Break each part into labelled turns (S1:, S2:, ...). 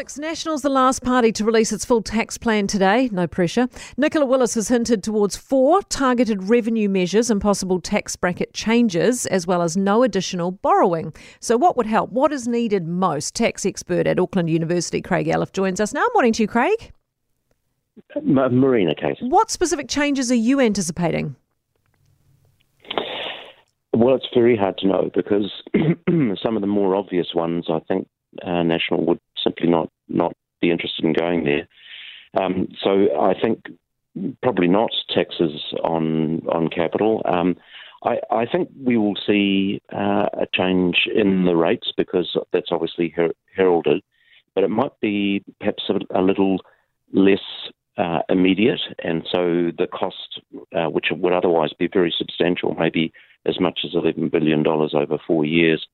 S1: National's the last party to release its full tax plan today. No pressure. Nicola Willis has hinted towards four targeted revenue measures and possible tax bracket changes, as well as no additional borrowing. So, what would help? What is needed most? Tax expert at Auckland University, Craig Elliffe, joins us now. Morning to you, Craig.
S2: Marina case.
S1: What specific changes are you anticipating?
S2: Well, it's very hard to know because some of the more obvious ones, I think, uh, National would simply not not be interested in going there. Um, so I think probably not taxes on on capital. Um, I, I, think we will see uh, a change in the rates because that's obviously her- heralded, but it might be perhaps a, a little less uh, immediate, and so the cost, uh, which would otherwise be very substantial, maybe as much as $11 billion over four years,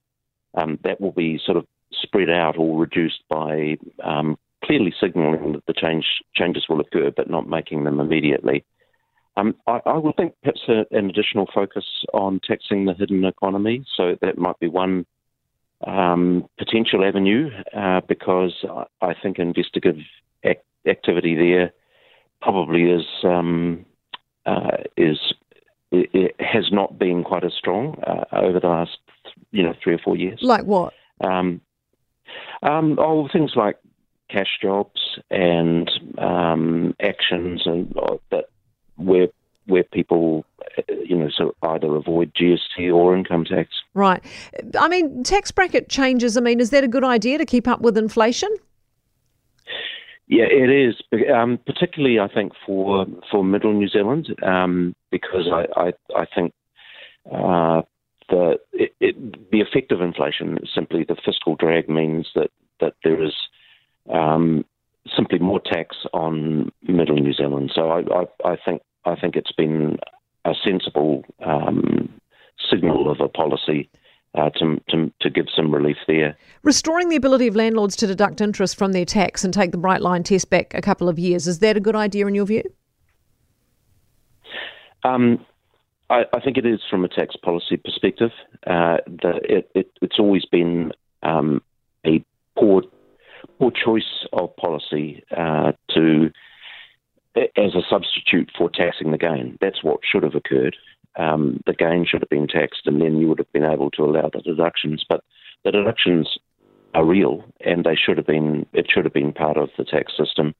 S2: um, that will be sort of spread out or reduced by um, clearly signalling that the change changes will occur, but not making them immediately. Um, I, I, would think perhaps a, an additional focus on taxing the hidden economy. So that might be one um, potential avenue, uh, because I, I, think investigative ac- activity there probably is um, uh, is has not been quite as strong uh, over the last you know three or four years.
S1: Like what?
S2: Um, um, oh, things like cash jobs and um, actions and uh, that where where people, you know, so either avoid GST or income tax.
S1: Right. I mean, tax bracket changes. I mean, is that a good idea to keep up with inflation?
S2: Yeah, it is, um, particularly I think for for Middle New Zealand, um, because I I, I think uh, the it, it, the effect of inflation simply the fiscal drag means that that there is um, simply more tax on middle New Zealand. So I, I, I think I think it's been a sensible um, signal of a policy. Uh, to, to, to give some relief there.
S1: Restoring the ability of landlords to deduct interest from their tax and take the bright line test back a couple of years, is that a good idea in your view?
S2: Um, I, I, think it is from a tax policy perspective. Uh, the, it, it, it's always been um, a poor poor choice of policy uh, to as a substitute for taxing the gain. That's what should have occurred. Um, the gain should have been taxed, and then you would have been able to allow the deductions. But the deductions are real, and they should have been. It should have been part of the tax system.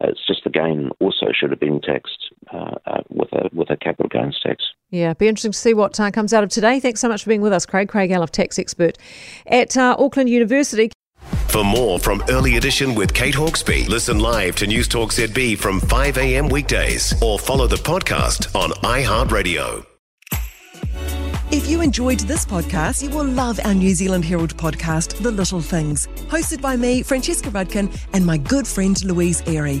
S2: It's just the gain also should have been taxed uh, uh, with a with a capital gains tax.
S1: Yeah, be interesting to see what uh, comes out of today. Thanks so much for being with us, Craig. Craig Elliffe, tax expert at uh, Auckland University.
S3: For more from Early Edition with Kate Hawkesby, listen live to News Talk ZB from 5 a.m. weekdays or follow the podcast on iHeartRadio.
S4: If you enjoyed this podcast, you will love our New Zealand Herald podcast, The Little Things, hosted by me, Francesca Rudkin, and my good friend Louise Airy.